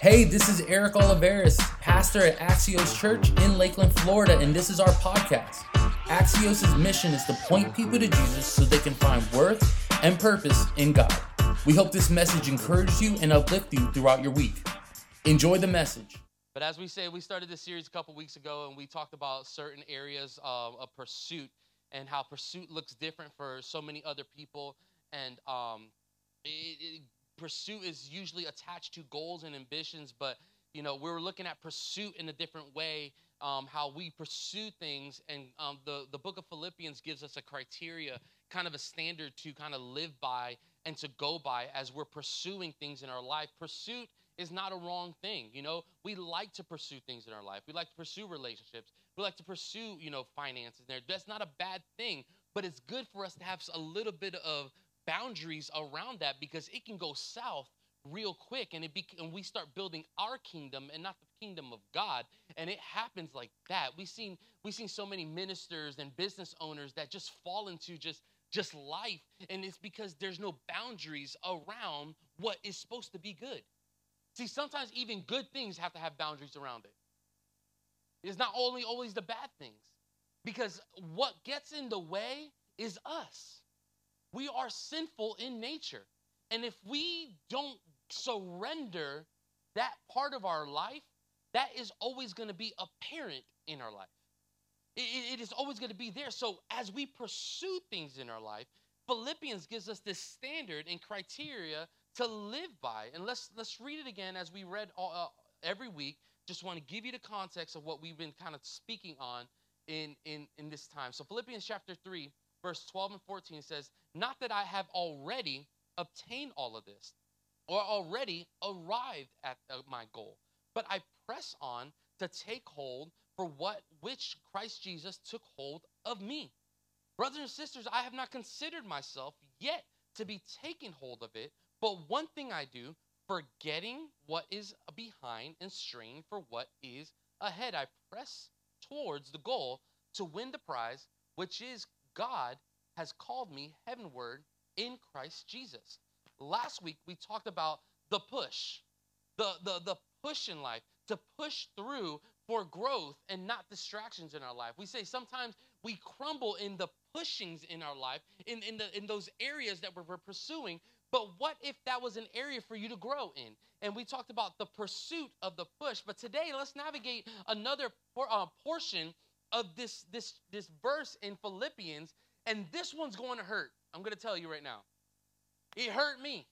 Hey, this is Eric Oliveris, pastor at Axios Church in Lakeland, Florida, and this is our podcast. Axios' mission is to point people to Jesus so they can find worth and purpose in God. We hope this message encourages you and uplifts you throughout your week. Enjoy the message. But as we say, we started this series a couple weeks ago and we talked about certain areas of, of pursuit and how pursuit looks different for so many other people. And um, it, it, pursuit is usually attached to goals and ambitions, but you know, we were looking at pursuit in a different way, um, how we pursue things. And um, the, the book of Philippians gives us a criteria, kind of a standard to kind of live by and to go by as we're pursuing things in our life. Pursuit is not a wrong thing. You know, we like to pursue things in our life. We like to pursue relationships. We like to pursue, you know, finances there. That's not a bad thing, but it's good for us to have a little bit of boundaries around that because it can go south real quick and it be, and we start building our kingdom and not the kingdom of God and it happens like that. We've seen we've seen so many ministers and business owners that just fall into just just life and it's because there's no boundaries around what is supposed to be good. See, sometimes even good things have to have boundaries around it. It's not only always the bad things, because what gets in the way is us. We are sinful in nature. And if we don't surrender that part of our life, that is always going to be apparent in our life. It, it is always going to be there. So as we pursue things in our life, Philippians gives us this standard and criteria to live by. And let's let's read it again as we read all, uh, every week. Just want to give you the context of what we've been kind of speaking on in in in this time. So Philippians chapter 3 verse 12 and 14 says, "Not that I have already obtained all of this or already arrived at uh, my goal, but I press on to take hold for what which Christ Jesus took hold of me." Brothers and sisters, I have not considered myself yet to be taking hold of it, but one thing I do, forgetting what is behind and straining for what is ahead, I press towards the goal to win the prize, which is God has called me heavenward in Christ Jesus. Last week we talked about the push, the, the, the push in life, to push through for growth and not distractions in our life. We say sometimes we crumble in the pushings in our life, in, in, the, in those areas that we're pursuing, but what if that was an area for you to grow in? And we talked about the pursuit of the push. But today, let's navigate another por- uh, portion of this, this, this verse in Philippians. And this one's going to hurt. I'm going to tell you right now. It hurt me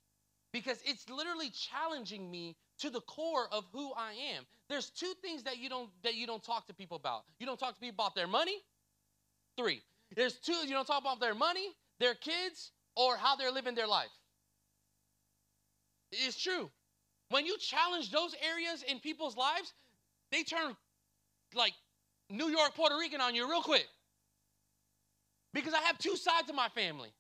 because it's literally challenging me to the core of who I am. There's two things that you don't that you don't talk to people about. You don't talk to people about their money. Three. There's two you don't talk about their money, their kids, or how they're living their life. It's true. When you challenge those areas in people's lives, they turn like New York, Puerto Rican on you real quick. Because I have two sides of my family.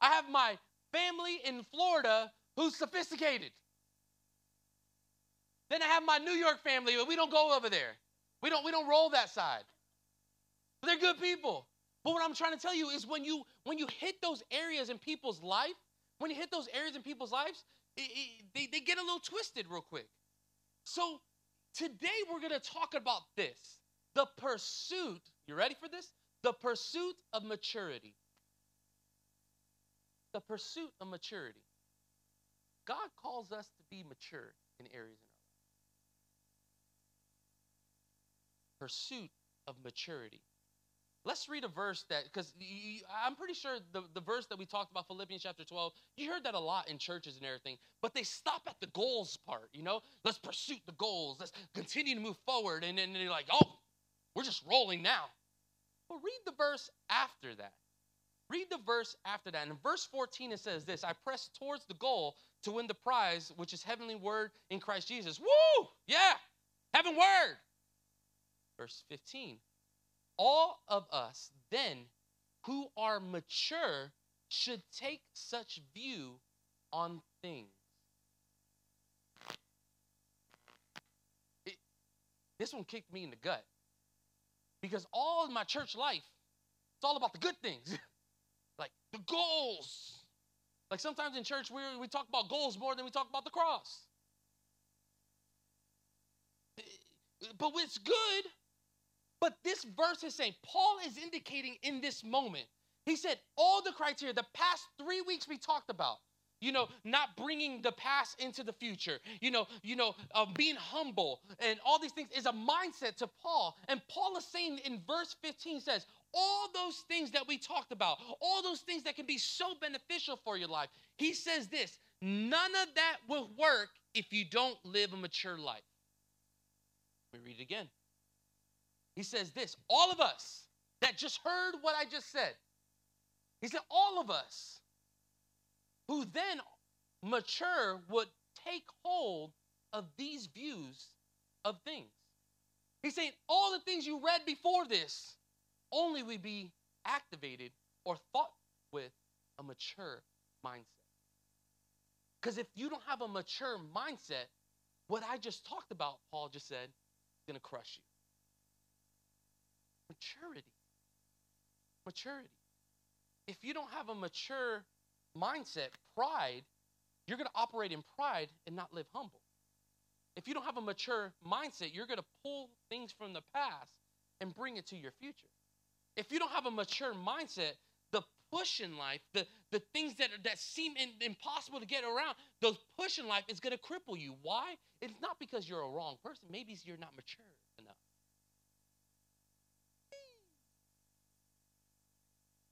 I have my family in Florida who's sophisticated. Then I have my New York family, but we don't go over there. We don't we don't roll that side. But they're good people. But what I'm trying to tell you is when you when you hit those areas in people's life, when you hit those areas in people's lives, it, it, they, they get a little twisted real quick. So today we're to talk about this the pursuit. You ready for this? The pursuit of maturity. The pursuit of maturity. God calls us to be mature in areas in our life. Pursuit of maturity. Let's read a verse that, because I'm pretty sure the, the verse that we talked about, Philippians chapter 12, you heard that a lot in churches and everything, but they stop at the goals part, you know? Let's pursue the goals. Let's continue to move forward. And then they're like, oh, we're just rolling now. But read the verse after that. Read the verse after that. And in verse 14, it says this I press towards the goal to win the prize, which is heavenly word in Christ Jesus. Woo! Yeah! Heaven word! Verse 15 all of us then who are mature should take such view on things. It, this one kicked me in the gut because all my church life, it's all about the good things, like the goals, Like sometimes in church, we, we talk about goals more than we talk about the cross. But it's good. But this verse is saying, Paul is indicating in this moment, he said, all the criteria, the past three weeks we talked about, you know not bringing the past into the future. You know you know uh, being humble and all these things is a mindset to paul. And paul is saying in verse 15 says all those things that we talked about all those things that can be so beneficial for your life. He says this none of that will work if you don't live a mature life. Let me read it again. He says this all of us that just heard what i just said he said all of us who then mature would take hold of these views of things. He's saying all the things you read before this only would be activated or thought with a mature mindset. Because if you don't have a mature mindset, what I just talked about, Paul just said, is going to crush you. Maturity. Maturity. If you don't have a mature mindset, pride, you're going to operate in pride and not live humble. If you don't have a mature mindset, you're going to pull things from the past and bring it to your future. If you don't have a mature mindset, the push in life, the, the things that, that seem in, impossible to get around, those push in life is going to cripple you. Why? It's not because you're a wrong person. Maybe you're not mature enough.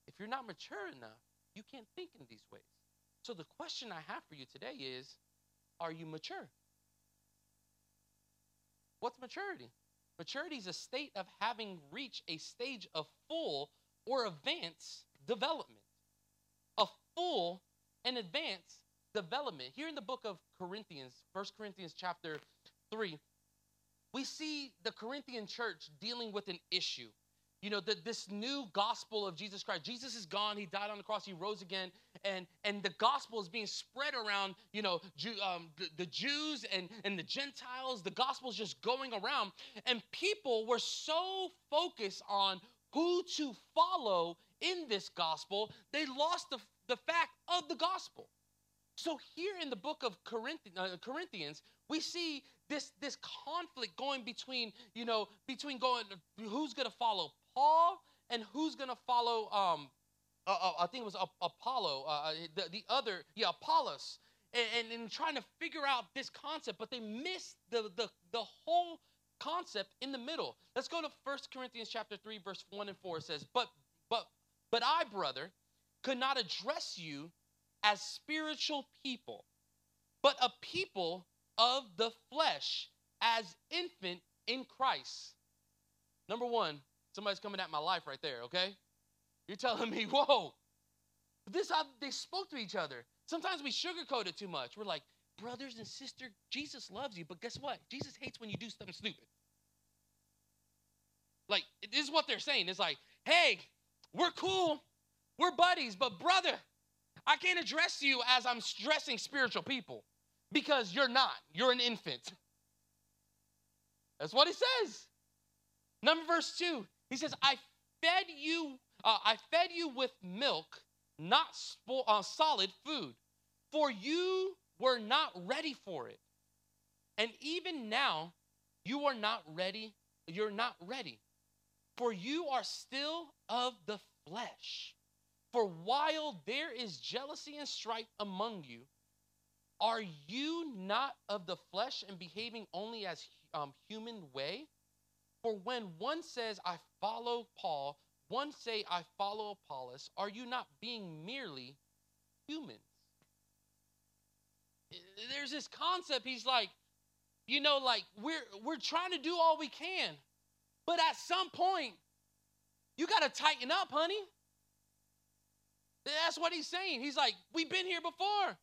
If you're not mature enough, you can't think in these ways. So the question I have for you today is Are you mature? What's maturity? Maturity is a state of having reached a stage of full or advanced development. A full and advanced development. Here in the book of Corinthians, First Corinthians chapter 3, we see the Corinthian church dealing with an issue you know, the, this new gospel of Jesus Christ. Jesus is gone. He died on the cross. He rose again. And, and the gospel is being spread around, you know, Jew, um, the, the Jews and, and the Gentiles. The gospel is just going around. And people were so focused on who to follow in this gospel, they lost the, the fact of the gospel. So here in the book of uh, Corinthians, we see this this conflict going between you know between going who's going to follow Paul and who's going to follow? Um, uh, uh, I think it was Apollo, uh, uh, the, the other, yeah, Apollos, and, and, and trying to figure out this concept, but they missed the, the, the whole concept in the middle. Let's go to First Corinthians chapter 3, verse 1 and 4. It says, But but but I, brother, could not address you as spiritual people, but a people of the flesh, as infant in Christ. Number one, Somebody's coming at my life right there, okay? You're telling me, whoa, this they spoke to each other. Sometimes we sugarcoat it too much. We're like, brothers and sisters, Jesus loves you, but guess what? Jesus hates when you do something stupid. Like, this is what they're saying. It's like, hey, we're cool, we're buddies, but brother, I can't address you as I'm stressing spiritual people because you're not. You're an infant. That's what he says. Number verse two. He says, I fed you, uh, I fed you with milk, not spo- uh, solid food, for you were not ready for it. And even now, you are not ready. You're not ready. For you are still of the flesh. For while there is jealousy and strife among you, are you not of the flesh and behaving only as um, human way? For when one says, I follow Paul, one say, I follow Apollos, are you not being merely humans? There's this concept, he's like, you know, like we're we're trying to do all we can, but at some point, you got to tighten up, honey. That's what he's saying. He's like, we've been here before.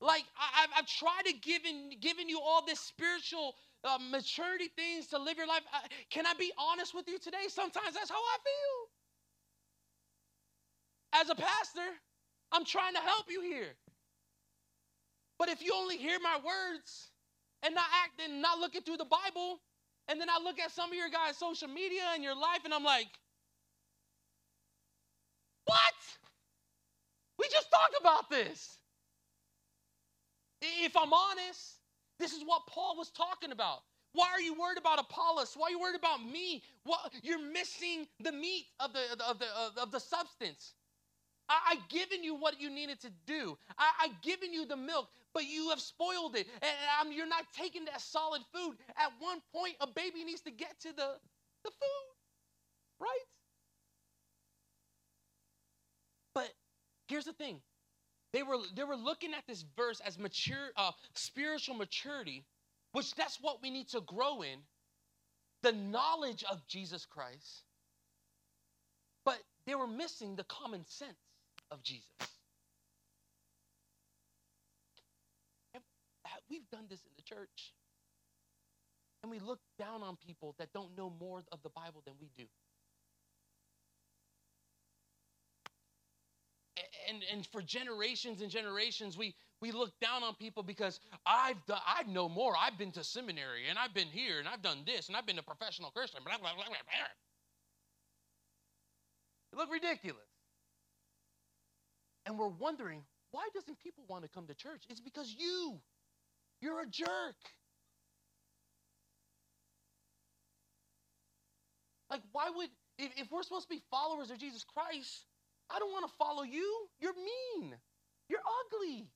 Like I, have I've tried to give in, given you all this spiritual uh, maturity things to live your life. I, can I be honest with you today? Sometimes that's how I feel. As a pastor, I'm trying to help you here. But if you only hear my words and not act and not looking through the Bible, and then I look at some of your guys' social media and your life, and I'm like, what? We just talked about this. If I'm honest, this is what Paul was talking about. Why are you worried about Apollos? Why are you worried about me? What, you're missing the meat of the, of the, of the substance. I, have given you what you needed to do. I, have given you the milk, but you have spoiled it. And um, you're not taking that solid food. At one point, a baby needs to get to the, the food, right? But here's the thing they were, they were looking at this verse as mature, uh, spiritual maturity, which that's what we need to grow in the knowledge of Jesus Christ. But they were missing the common sense of Jesus. We've done this in the church. And we look down on people that don't know more of the Bible than we do. And, and for generations and generations, we, we look down on people because I've done, I know more. I've been to seminary and I've been here and I've done this and I've been a professional Christian. Blah, blah, blah, blah, blah. You look ridiculous. And we're wondering, why doesn't people want to come to church? It's because you, you're a jerk. Like, why would, if, if we're supposed to be followers of Jesus Christ, I don't want to follow you. You're mean. You're ugly.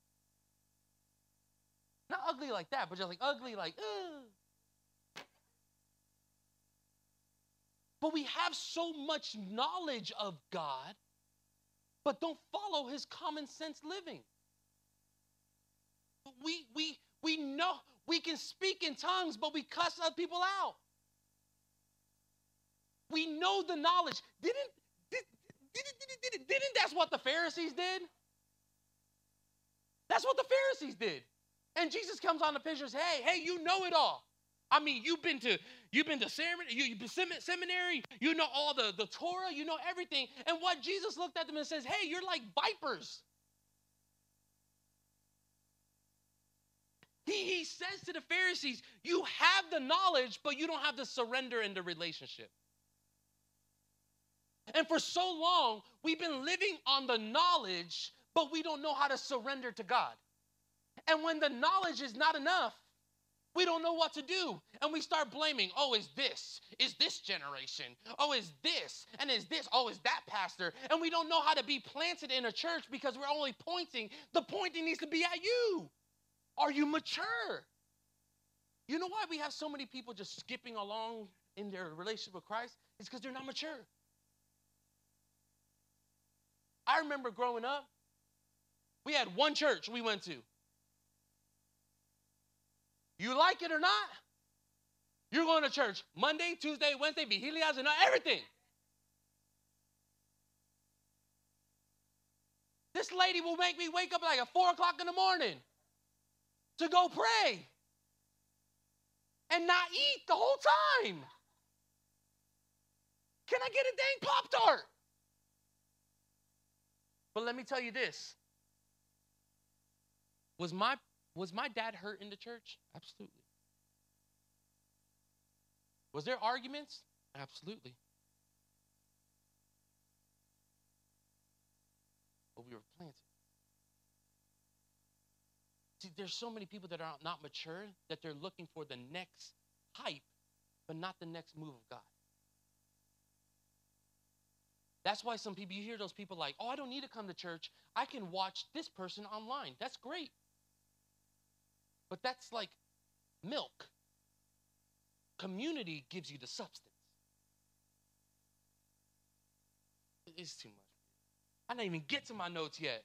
Not ugly like that, but just like ugly, like, ugh. But we have so much knowledge of God but don't follow his common sense living. We, we, we know we can speak in tongues, but we cuss other people out. We know the knowledge. Didn't, did, did, did, did, didn't that's what the Pharisees did? That's what the Pharisees did. And Jesus comes on the picture and says, hey, hey, you know it all. I mean, you've been to you've been to seminary, you, have been seminary, you know all the, the Torah, you know everything. And what Jesus looked at them and says, Hey, you're like vipers. He, he says to the Pharisees, You have the knowledge, but you don't have the surrender in the relationship. And for so long, we've been living on the knowledge, but we don't know how to surrender to God. And when the knowledge is not enough, we don't know what to do. And we start blaming, oh, is this? Is this generation? Oh, is this? And is this? Oh, is that pastor? And we don't know how to be planted in a church because we're only pointing. The pointing needs to be at you. Are you mature? You know why we have so many people just skipping along in their relationship with Christ? It's because they're not mature. I remember growing up, we had one church we went to. You like it or not, you're going to church Monday, Tuesday, Wednesday, vigilias, and everything. This lady will make me wake up like at four o'clock in the morning to go pray and not eat the whole time. Can I get a dang Pop Tart? But let me tell you this was my was my dad hurt in the church? Absolutely. Was there arguments? Absolutely. But we were planted. See, there's so many people that are not mature that they're looking for the next hype, but not the next move of God. That's why some people, you hear those people like, oh, I don't need to come to church. I can watch this person online. That's great. But that's like milk. Community gives you the substance. It's too much. I didn't even get to my notes yet.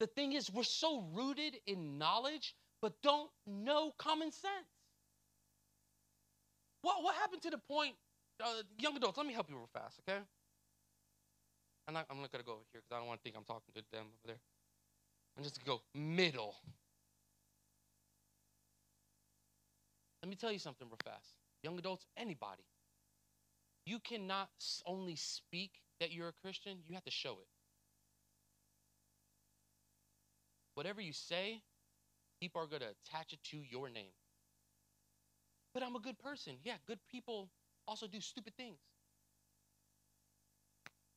The thing is, we're so rooted in knowledge, but don't know common sense. What, what happened to the point, uh, young adults, let me help you real fast, okay? I'm not, I'm not going to go over here because I don't want to think I'm talking to them over there. I'm just going to go middle. Let me tell you something real fast. Young adults, anybody. You cannot only speak that you're a Christian, you have to show it. Whatever you say, people are going to attach it to your name. But I'm a good person. Yeah, good people also do stupid things.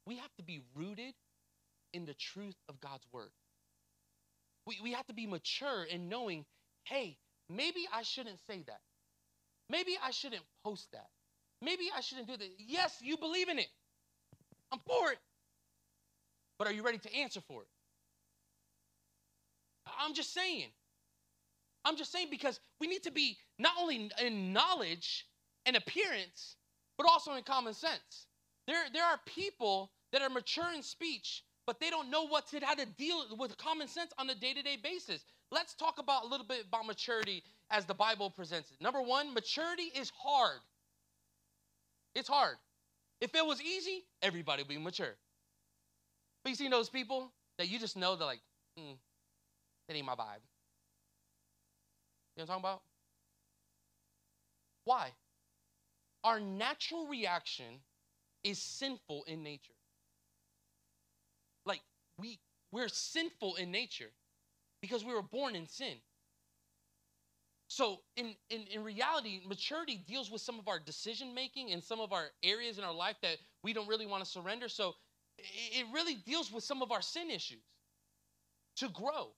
We have to be rooted in the truth of God's word. We, we have to be mature in knowing, hey, maybe I shouldn't say that. Maybe I shouldn't post that. Maybe I shouldn't do that. Yes, you believe in it. I'm for it. But are you ready to answer for it? I'm just saying. I'm just saying because we need to be not only in knowledge and appearance, but also in common sense. There, there are people that are mature in speech, but they don't know what to how to deal with common sense on a day-to-day basis. Let's talk about a little bit about maturity as the Bible presents it. Number one, maturity is hard. It's hard. If it was easy, everybody would be mature. But you see those people that you just know they're like, mm, that ain't my vibe. You know what I'm talking about? Why? Our natural reaction is sinful in nature. Like we we're sinful in nature because we were born in sin. So in, in, in reality, maturity deals with some of our decision making and some of our areas in our life that we don't really want to surrender. So it really deals with some of our sin issues to grow.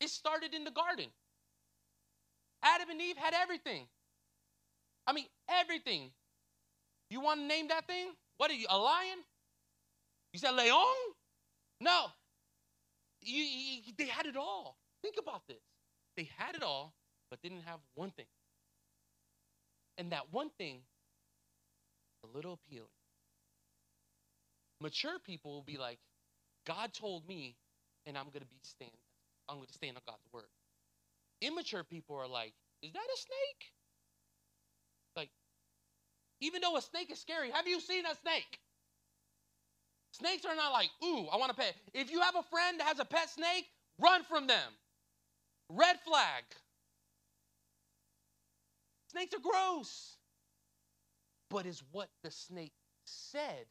It started in the garden. Adam and Eve had everything. I mean, everything. You want to name that thing? What are you, a lion? You said leon? No. You, you, they had it all. Think about this. They had it all, but didn't have one thing. And that one thing, a little appealing. Mature people will be like, God told me, and I'm going to be stand. I'm going to stand on God's word. Immature people are like, is that a snake? Even though a snake is scary, have you seen a snake? Snakes are not like, ooh, I want to pet. If you have a friend that has a pet snake, run from them. Red flag. Snakes are gross. But is what the snake said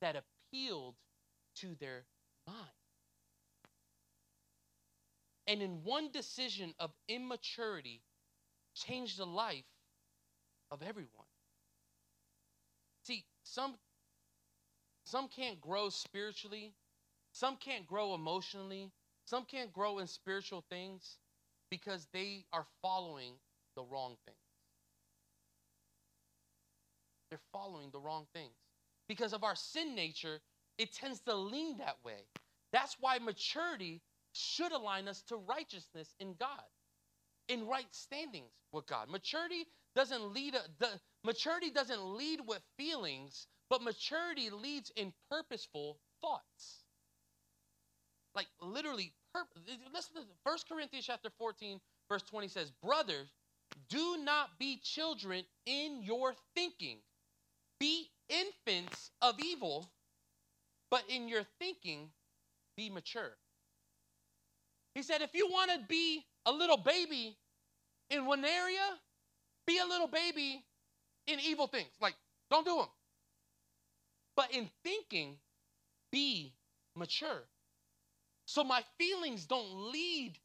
that appealed to their mind. And in one decision of immaturity, changed the life of everyone. Some some can't grow spiritually, some can't grow emotionally, some can't grow in spiritual things because they are following the wrong things. They're following the wrong things. Because of our sin nature, it tends to lean that way. That's why maturity should align us to righteousness in God, in right standings with God. Maturity doesn't lead the maturity doesn't lead with feelings, but maturity leads in purposeful thoughts. Like literally, listen to 1 Corinthians chapter 14, verse 20 says, Brothers, do not be children in your thinking. Be infants of evil, but in your thinking, be mature. He said, if you want to be a little baby in one area, be a little baby in evil things. Like, don't do them. But in thinking, be mature. So my feelings don't lead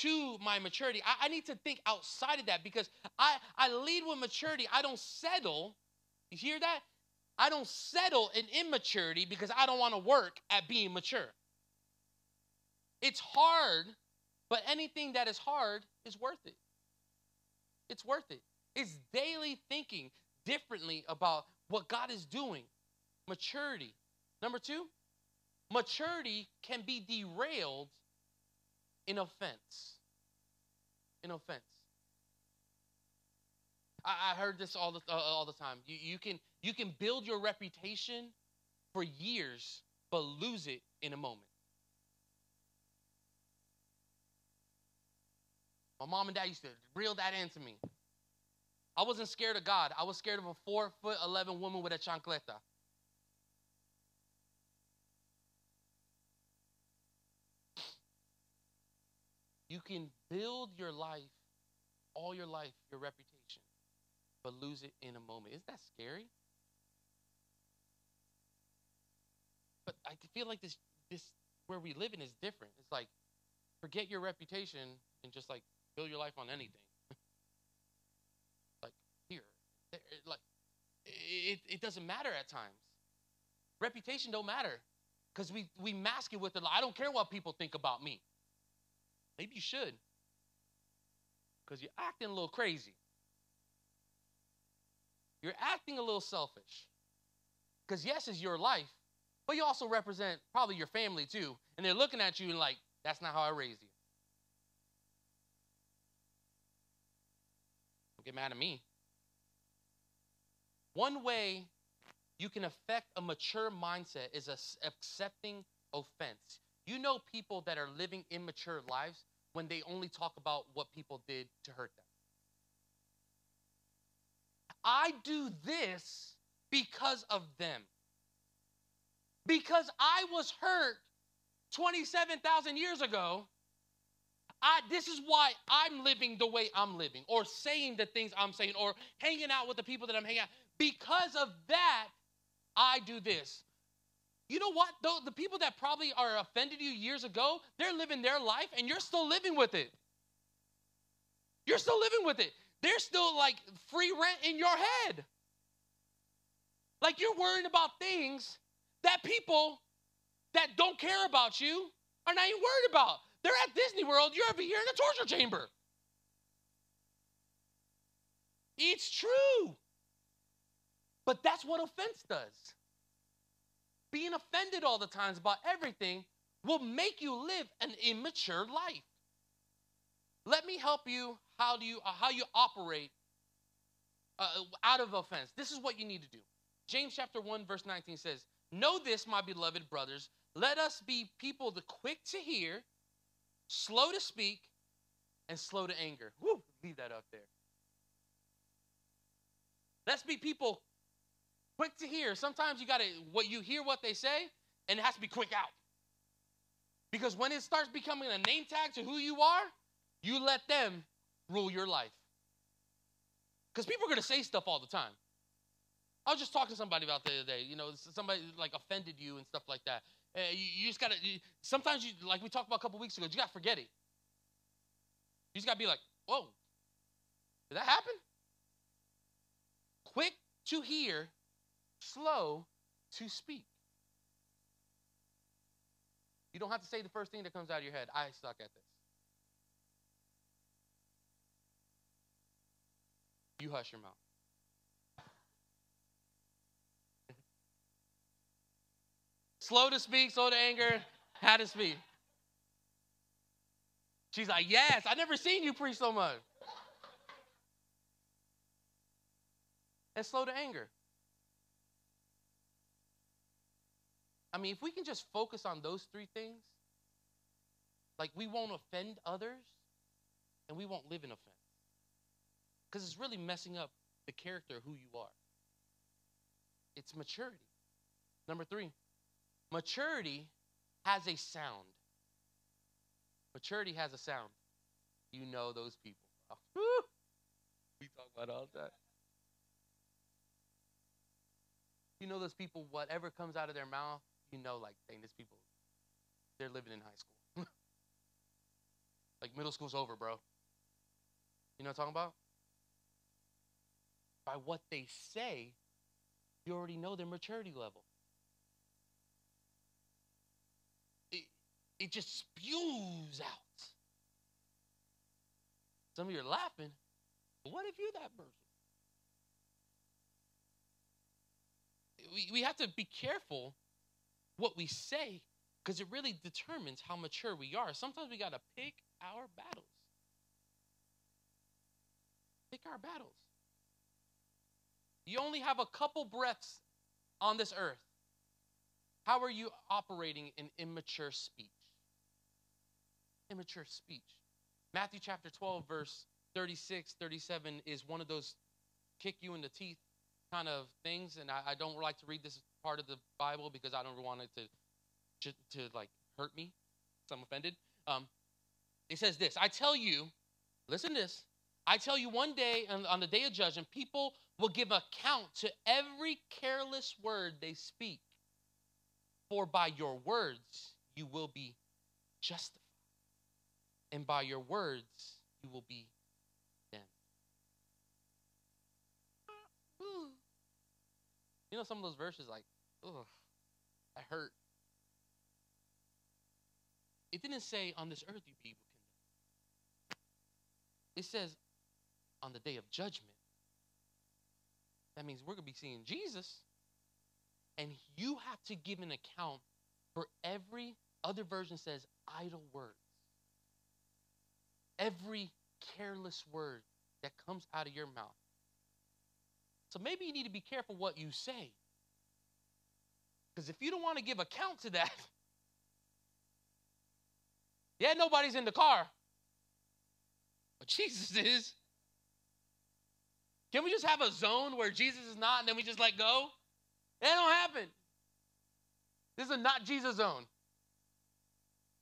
to my maturity. I, I, need to think outside of that because I, I lead with maturity. I don't settle. You hear that? I don't settle in immaturity because I don't want to work at being mature. It's hard, but anything that is hard is worth it. It's worth it. It's daily thinking differently about what God is doing. Maturity. Number two, maturity can be derailed in offense. In offense. I, I heard this all the uh, all the time. You, you can you can build your reputation for years, but lose it in a moment. My mom and dad used to reel that into me. I wasn't scared of God. I was scared of a four foot eleven woman with a chancleta. You can build your life, all your life, your reputation, but lose it in a moment. Isn't that scary? But I feel like this this where we live in is different. It's like forget your reputation and just like build your life on anything. Like it, it doesn't matter at times. Reputation don't matter. because we, we mask it with it. I don't care what people think about me. Maybe you should, because you're acting a little crazy. You're acting a little selfish. Because, yes, it's your life, but you also represent probably your family too. And they're looking at you and like, that's not how I raised you. Don't get mad at me. One way you can affect a mature mindset is accepting offense. You know people that are living immature lives when they only talk about what people did to hurt them. I do this because of them. Because I was hurt 27,000 years ago. I, this is why I'm living the way I'm living, or saying the things I'm saying, or hanging out with the people that I'm hanging out. Because of that, I do this. You know what? Though the people that probably are offended you years ago, they're living their life and you're still living with it. You're still living with it. They're still like free rent in your head. Like you're worrying about things that people that don't care about you are not even worried about. They're at Disney World, you're over here in a torture chamber. It's true. But that's what offense does. Being offended all the times about everything will make you live an immature life. Let me help you how do you uh, how you operate uh, out of offense. This is what you need to do. James chapter 1 verse 19 says, "Know this, my beloved brothers, let us be people the quick to hear, slow to speak, and slow to anger." Woo, leave that up there. Let's be people quick to hear. Sometimes you got to what you hear what they say and it has to be quick out. Because when it starts becoming a name tag to who you are, you let them rule your life. Because people are to say stuff all the time. I was just talking to somebody about the other day. You know, somebody like offended you and stuff like that. Uh, you, you, just got to, sometimes you, like we talked about a couple weeks ago, you got to forget it. You just got to be like, whoa, did that happen? Quick to hear slow to speak. You don't have to say the first thing that comes out of your head. I suck at this. You hush your mouth. slow to speak, slow to anger, how to speak. She's like, Yes, I never seen you preach so much. and slow to anger. I mean, if we can just focus on those three things, like we won't offend others and we won't live in offense. Because it's really messing up the character of who you are. It's maturity. Number three, maturity has a sound. Maturity has a sound. You know those people. we talk about all that. You know those people, whatever comes out of their mouth, you know, like, dang, these people, they're living in high school. like, middle school's over, bro. You know what I'm talking about? By what they say, you already know their maturity level. It, it just spews out. Some of you are laughing. What if you're that person? We, we have to be careful what we say because it really determines how mature we are. Sometimes we got to pick our battles. Pick our battles. You only have a couple breaths on this earth. How are you operating in immature speech? Immature speech. Matthew chapter 12, verse 36, 37 is one of those kick you in the teeth kind of things, and I, I don't like to read this part of the Bible because I don't want it to, to, to like hurt me. So I'm offended. Um, it says this I tell you, listen to this. I tell you, one day on, on the day of judgment, people will give account to every careless word they speak. For by your words you will be justified, and by your words you will be condemned. You know, some of those verses, like, ugh, I hurt. it didn't say on this earth you be condemned. It says on the day of judgment. That means we're going to be seeing Jesus, and you have to give an account for every other version says idle words. Every careless word that comes out of your mouth. So maybe you need to be careful what you say. Because if you don't want to give account to that, yeah, nobody's in the car, but Jesus is. Can we just have a zone where Jesus is not and then we just let go? That don't happen. This is a not Jesus zone.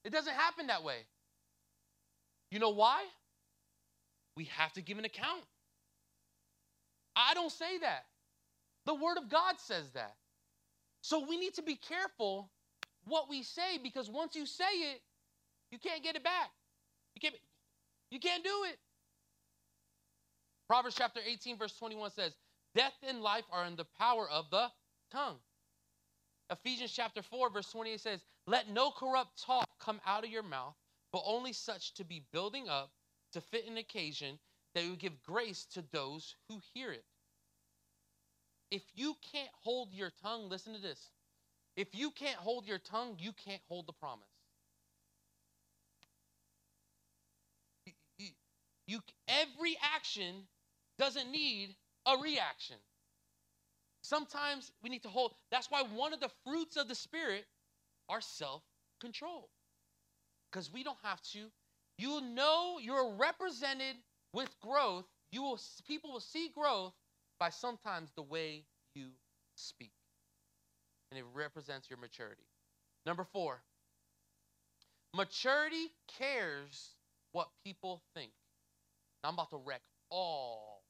It doesn't happen that way. You know why? We have to give an account. I don't say that. The Word of God says that. So we need to be careful what we say because once you say it, you can't get it back. You can't, you can't do it. Proverbs chapter 18, verse 21 says, Death and life are in the power of the tongue. Ephesians chapter 4, verse 28 says, Let no corrupt talk come out of your mouth, but only such to be building up, to fit an occasion, that will give grace to those who hear it. If you can't hold your tongue, listen to this. If you can't hold your tongue, you can't hold the promise. You, every action doesn't need a reaction. Sometimes we need to hold. That's why one of the fruits of the Spirit are self control. Because we don't have to. You know you're represented with growth. You will people will see growth by sometimes the way you speak. And it represents your maturity. Number four, maturity cares what people think. Now I'm about to wreck all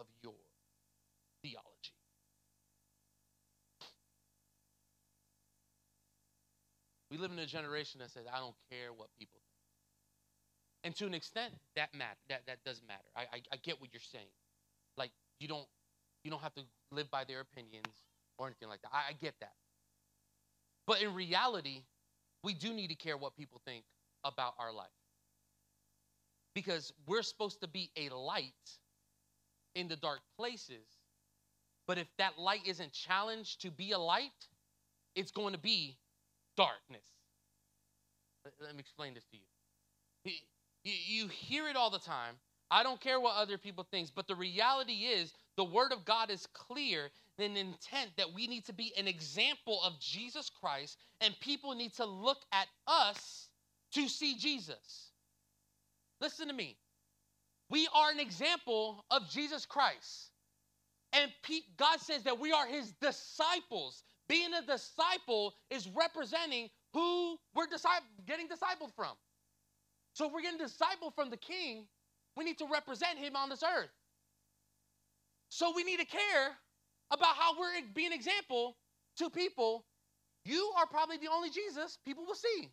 of your theology. We live in a generation that says, I don't care what people think. And to an extent, that matter that, that does matter. I, I, I get what you're saying. You don't you don't have to live by their opinions or anything like that. I, I get that. But in reality, we do need to care what people think about our life. Because we're supposed to be a light in the dark places. But if that light isn't challenged to be a light, it's going to be darkness. Let me explain this to you. You hear it all the time. I don't care what other people think, but the reality is the word of God is clear in intent that we need to be an example of Jesus Christ and people need to look at us to see Jesus. Listen to me. We are an example of Jesus Christ. And God says that we are his disciples. Being a disciple is representing who we're getting discipled from. So if we're getting discipled from the king, we need to represent him on this earth. So we need to care about how we're being example to people. You are probably the only Jesus people will see.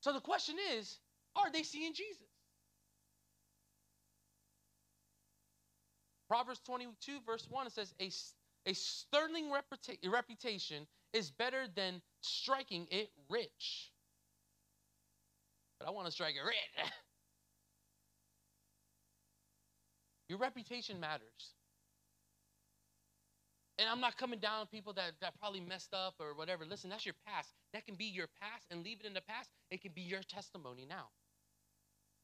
So the question is, are they seeing Jesus? Proverbs 22, verse 1, it says, A, a sterling reputa- reputation is better than striking it rich. But I want to strike it rich. Your reputation matters. And I'm not coming down on people that, that probably messed up or whatever. Listen, that's your past. That can be your past and leave it in the past. It can be your testimony now.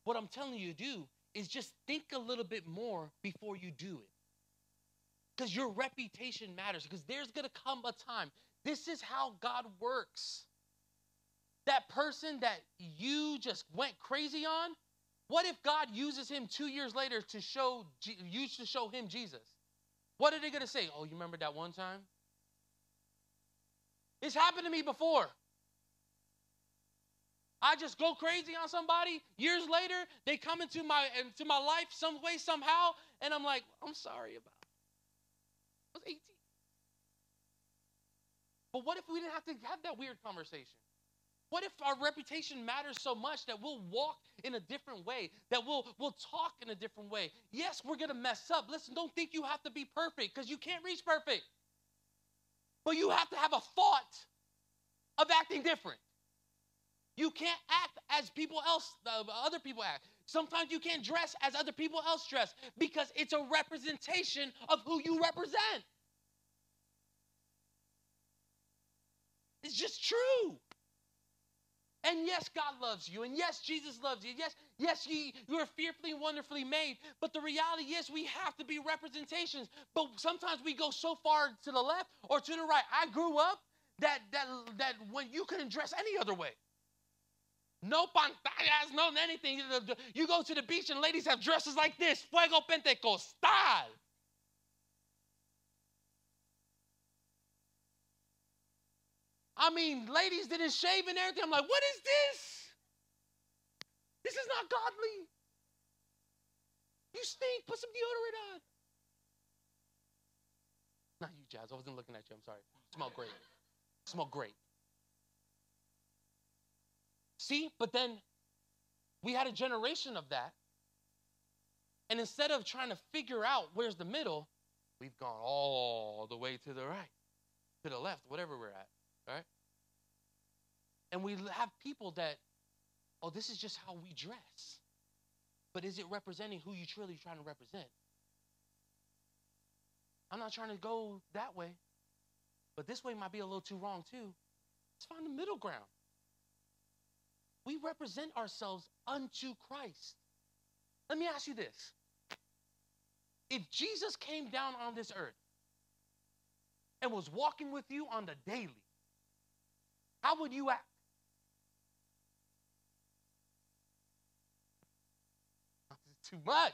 What I'm telling you to do is just think a little bit more before you do it. Because your reputation matters. Because there's going to come a time. This is how God works. That person that you just went crazy on, what if God uses him two years later to show you to show him Jesus? What are they to say? Oh, you remember that one time? It's happened to me before. I just go crazy on somebody. Years later, they come into my into my life some way, somehow, and I'm like, I'm sorry about it. I was 18. But what if we didn't have to have that weird conversation? What if our reputation matters so much that we'll walk in a different way, that we'll, we'll talk in a different way? Yes, we're going to mess up. Listen, don't think you have to be perfect because you can't reach perfect. But you have to have a thought of acting different. you can't act as people else, uh, other people act. Sometimes you can't dress as other people else dress because it's a representation of who you represent. It's just true. And yes, God loves you. And yes, Jesus loves you. Yes, yes, you, you are fearfully and wonderfully made. But the reality is we have to be representations. But sometimes we go so far to the left or to the right. I grew up that that that when you couldn't dress any other way. No pantallas, no anything. You go to the beach and ladies have dresses like this, fuego pentecostal. I mean, ladies didn't shave and everything. I'm like, what is this? This is not godly. You stink. Put some deodorant on. Not you, Jazz. I wasn't looking at you. I'm sorry. Smell great. Smell great. See, but then we had a generation of that. And instead of trying to figure out where's the middle, we've gone all the way to the right, to the left, whatever we're at right? And we have people that, oh, this is just how we dress. But is it representing who you truly trying to represent? I'm not trying to go that way, but this way might be a little too wrong too. Let's find the middle ground. We represent ourselves unto Christ. Let me ask you this. If Jesus came down on this earth and was walking with you on the daily, how would you act? Too much.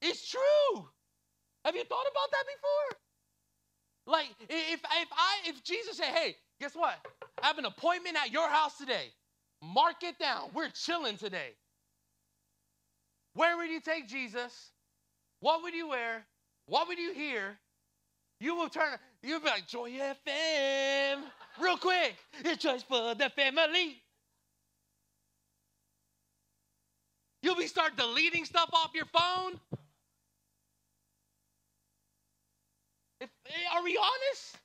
It's true. Have you thought about that before? Like if if I if Jesus said, "Hey, guess what? I have an appointment at your house today. Mark it down. We're chilling today." Where would you take Jesus? What would you wear? What would you hear? You will turn, you'll be like, Joy FM, real quick. It's just for the family. You'll be start deleting stuff off your phone. If, eh, are we honest?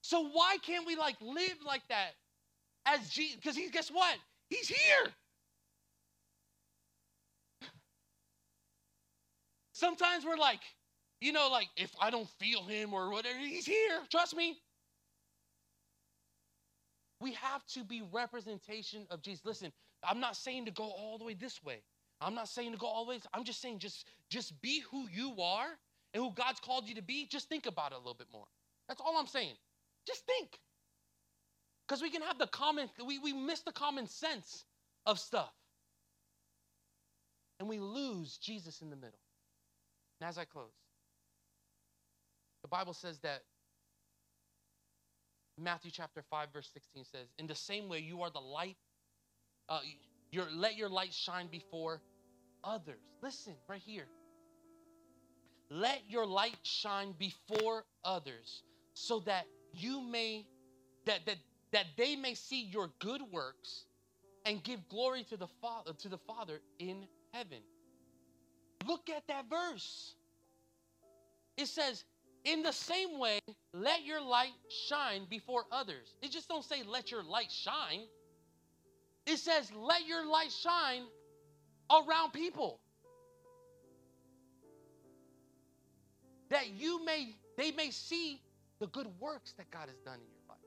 So why can't we like live like that as Jesus? Because he's guess what? He's here. Sometimes we're like, you know, like if I don't feel him or whatever, he's here. Trust me. We have to be representation of Jesus. Listen, I'm not saying to go all the way this way. I'm not saying to go all the way. I'm just saying just just be who you are and who God's called you to be. Just think about it a little bit more. That's all I'm saying. Just think. Because we can have the common, we, we miss the common sense of stuff. And we lose Jesus in the middle. And as I close, the Bible says that Matthew chapter 5 verse 16 says, "In the same way you are the light uh your let your light shine before others." Listen, right here. Let your light shine before others so that you may that that that they may see your good works and give glory to the Father to the Father in heaven. Look at that verse. It says, in the same way, let your light shine before others. It just don't say let your light shine. It says let your light shine around people. That you may they may see the good works that God has done in your life.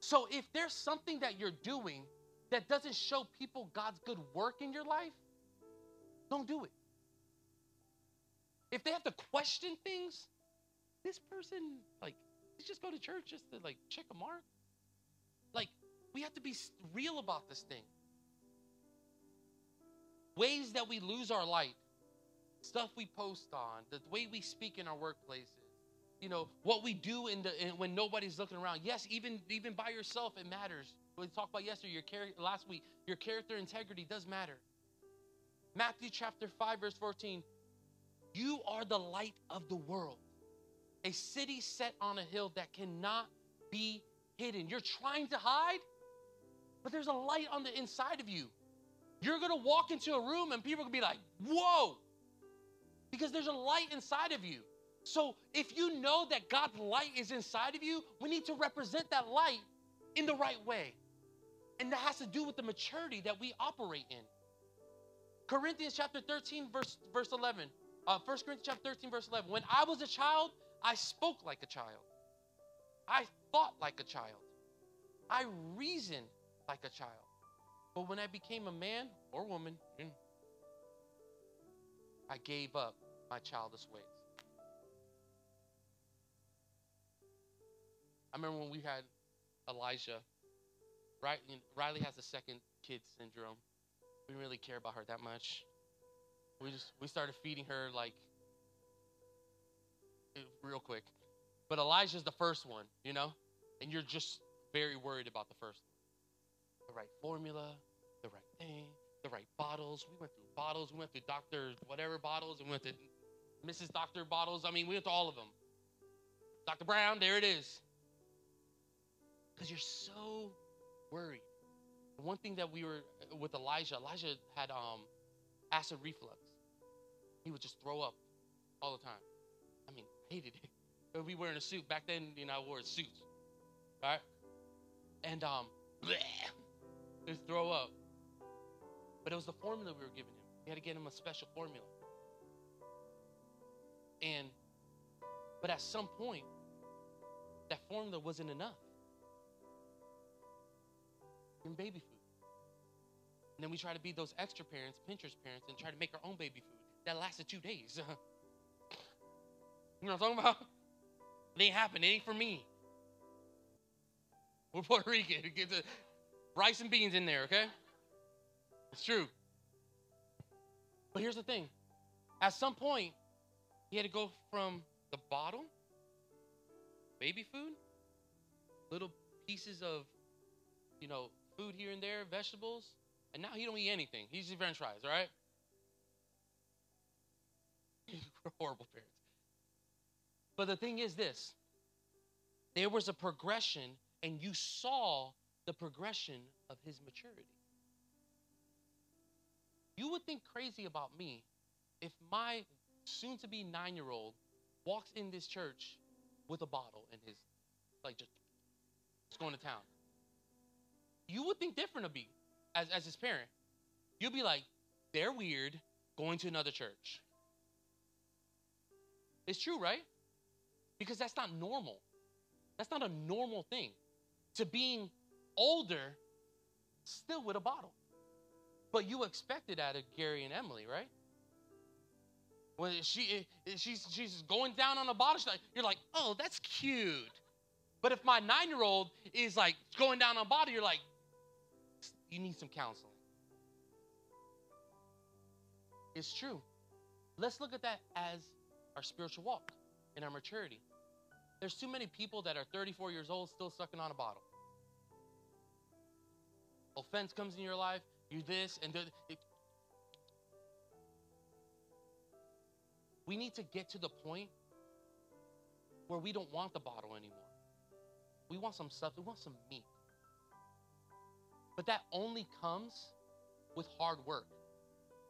So if there's something that you're doing that doesn't show people God's good work in your life, don't do it. If they have to question things, this person, like, let's just go to church just to, like, check a mark. Like, we have to be real about this thing. Ways that we lose our light, stuff we post on, the way we speak in our workplaces, you know, what we do in the in, when nobody's looking around. Yes, even even by yourself, it matters. We talked about yesterday, your character last week, your character integrity does matter. Matthew chapter 5, verse 14. You are the light of the world a city set on a hill that cannot be hidden. You're trying to hide, but there's a light on the inside of you. You're gonna walk into a room and people are gonna be like, whoa, because there's a light inside of you. So if you know that God's light is inside of you, we need to represent that light in the right way. And that has to do with the maturity that we operate in. Corinthians chapter 13, verse, verse 11. Uh, 1 Corinthians chapter 13, verse 11. When I was a child, I spoke like a child. I thought like a child. I reasoned like a child. But when I became a man or woman, I gave up my childish ways. I remember when we had Elijah. Right, Riley has the second kid syndrome. We didn't really care about her that much. We just we started feeding her like real quick. But Elijah's the first one, you know? And you're just very worried about the first one. The right formula, the right thing, the right bottles. We went through bottles. We went through Dr. whatever bottles. We went to Mrs. Doctor bottles. I mean, we went through all of them. Dr. Brown, there it is. Because you're so worried. One thing that we were with Elijah, Elijah had um, acid reflux. He would just throw up all the time. I mean, hated it. We wearing a suit. Back then, you know, I wore suits. Right? And um bleh, just throw up. But it was the formula we were giving him. We had to get him a special formula. And but at some point, that formula wasn't enough. In baby food. And then we try to be those extra parents, Pinterest parents, and try to make our own baby food. That lasted two days. you know what I'm talking about? It ain't happening. It ain't for me. We're Puerto Rican. Get the rice and beans in there, okay? It's true. But here's the thing. At some point, he had to go from the bottle, baby food, little pieces of, you know, food here and there, vegetables, and now he don't eat anything. He's just french fries, all right? Horrible parents. But the thing is this there was a progression, and you saw the progression of his maturity. You would think crazy about me if my soon to be nine year old walks in this church with a bottle in his, like just, just going to town. You would think different of me as, as his parent. You'd be like, they're weird going to another church. It's true, right? Because that's not normal. That's not a normal thing. To being older, still with a bottle. But you expected out of Gary and Emily, right? When she eh, eh, she's she's going down on a bottle, like, you're like, oh, that's cute. But if my nine-year-old is like going down on a bottle, you're like, you need some counseling. It's true. Let's look at that as our spiritual walk and our maturity. There's too many people that are 34 years old still sucking on a bottle. Offense comes in your life, you this and the, it, we need to get to the point where we don't want the bottle anymore. We want some stuff, we want some meat. But that only comes with hard work.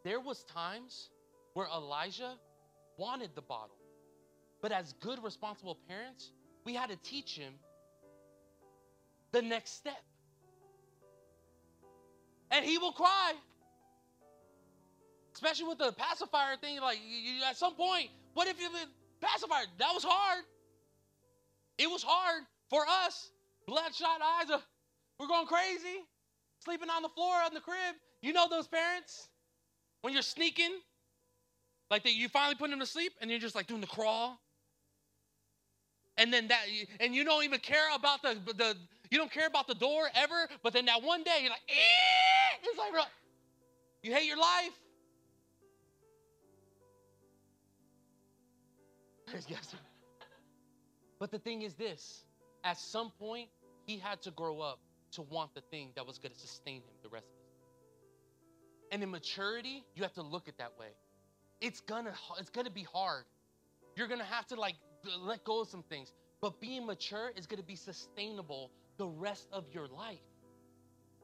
There was times where Elijah wanted the bottle. But as good responsible parents, we had to teach him the next step. And he will cry. Especially with the pacifier thing, like you, at some point, what if you pacifier? That was hard. It was hard for us. Bloodshot eyes. Uh, we're going crazy. Sleeping on the floor on the crib. You know those parents? When you're sneaking, like that you finally put them to sleep and you're just like doing the crawl and then that and you don't even care about the the you don't care about the door ever but then that one day you're like eh! it's like you hate your life. But the thing is this at some point he had to grow up to want the thing that was going to sustain him the rest of his life. And in maturity you have to look at that way. It's gonna it's gonna be hard. You're gonna have to like let go of some things. But being mature is going to be sustainable the rest of your life.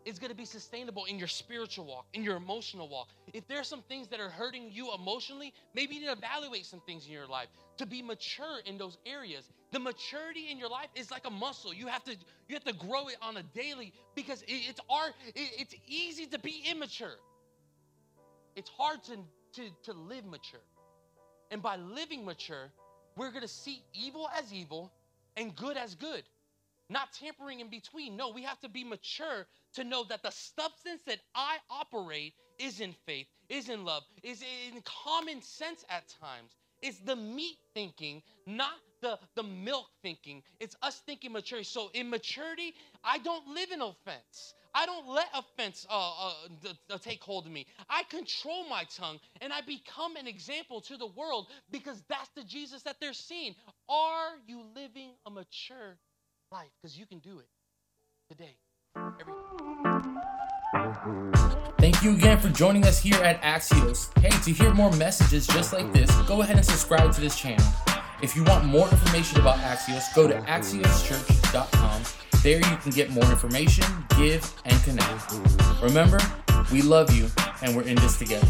It's going to be sustainable in your spiritual walk, in your emotional walk. If there's some things that are hurting you emotionally, maybe you need to evaluate some things in your life to be mature in those areas. The maturity in your life is like a muscle. You have to you have to grow it on a daily because it, it's hard. It, it's easy to be immature. It's hard to, to, to live mature. And by living mature, we're going to see evil as evil and good as good not tampering in between. No, we have to be mature to know that the substance that I operate is in faith, is in love, is in common sense at times. It's the meat thinking, not the, the milk thinking. It's us thinking maturity. So in maturity, I don't live in offense. I don't let offense uh, uh, take hold of me. I control my tongue and I become an example to the world because that's the Jesus that they're seeing. Are you living a mature life because you can do it today. Every- Thank you again for joining us here at Axios. Hey, to hear more messages just like this, go ahead and subscribe to this channel. If you want more information about Axios, go to axioschurch.com. There you can get more information, give, and connect. Remember, we love you and we're in this together.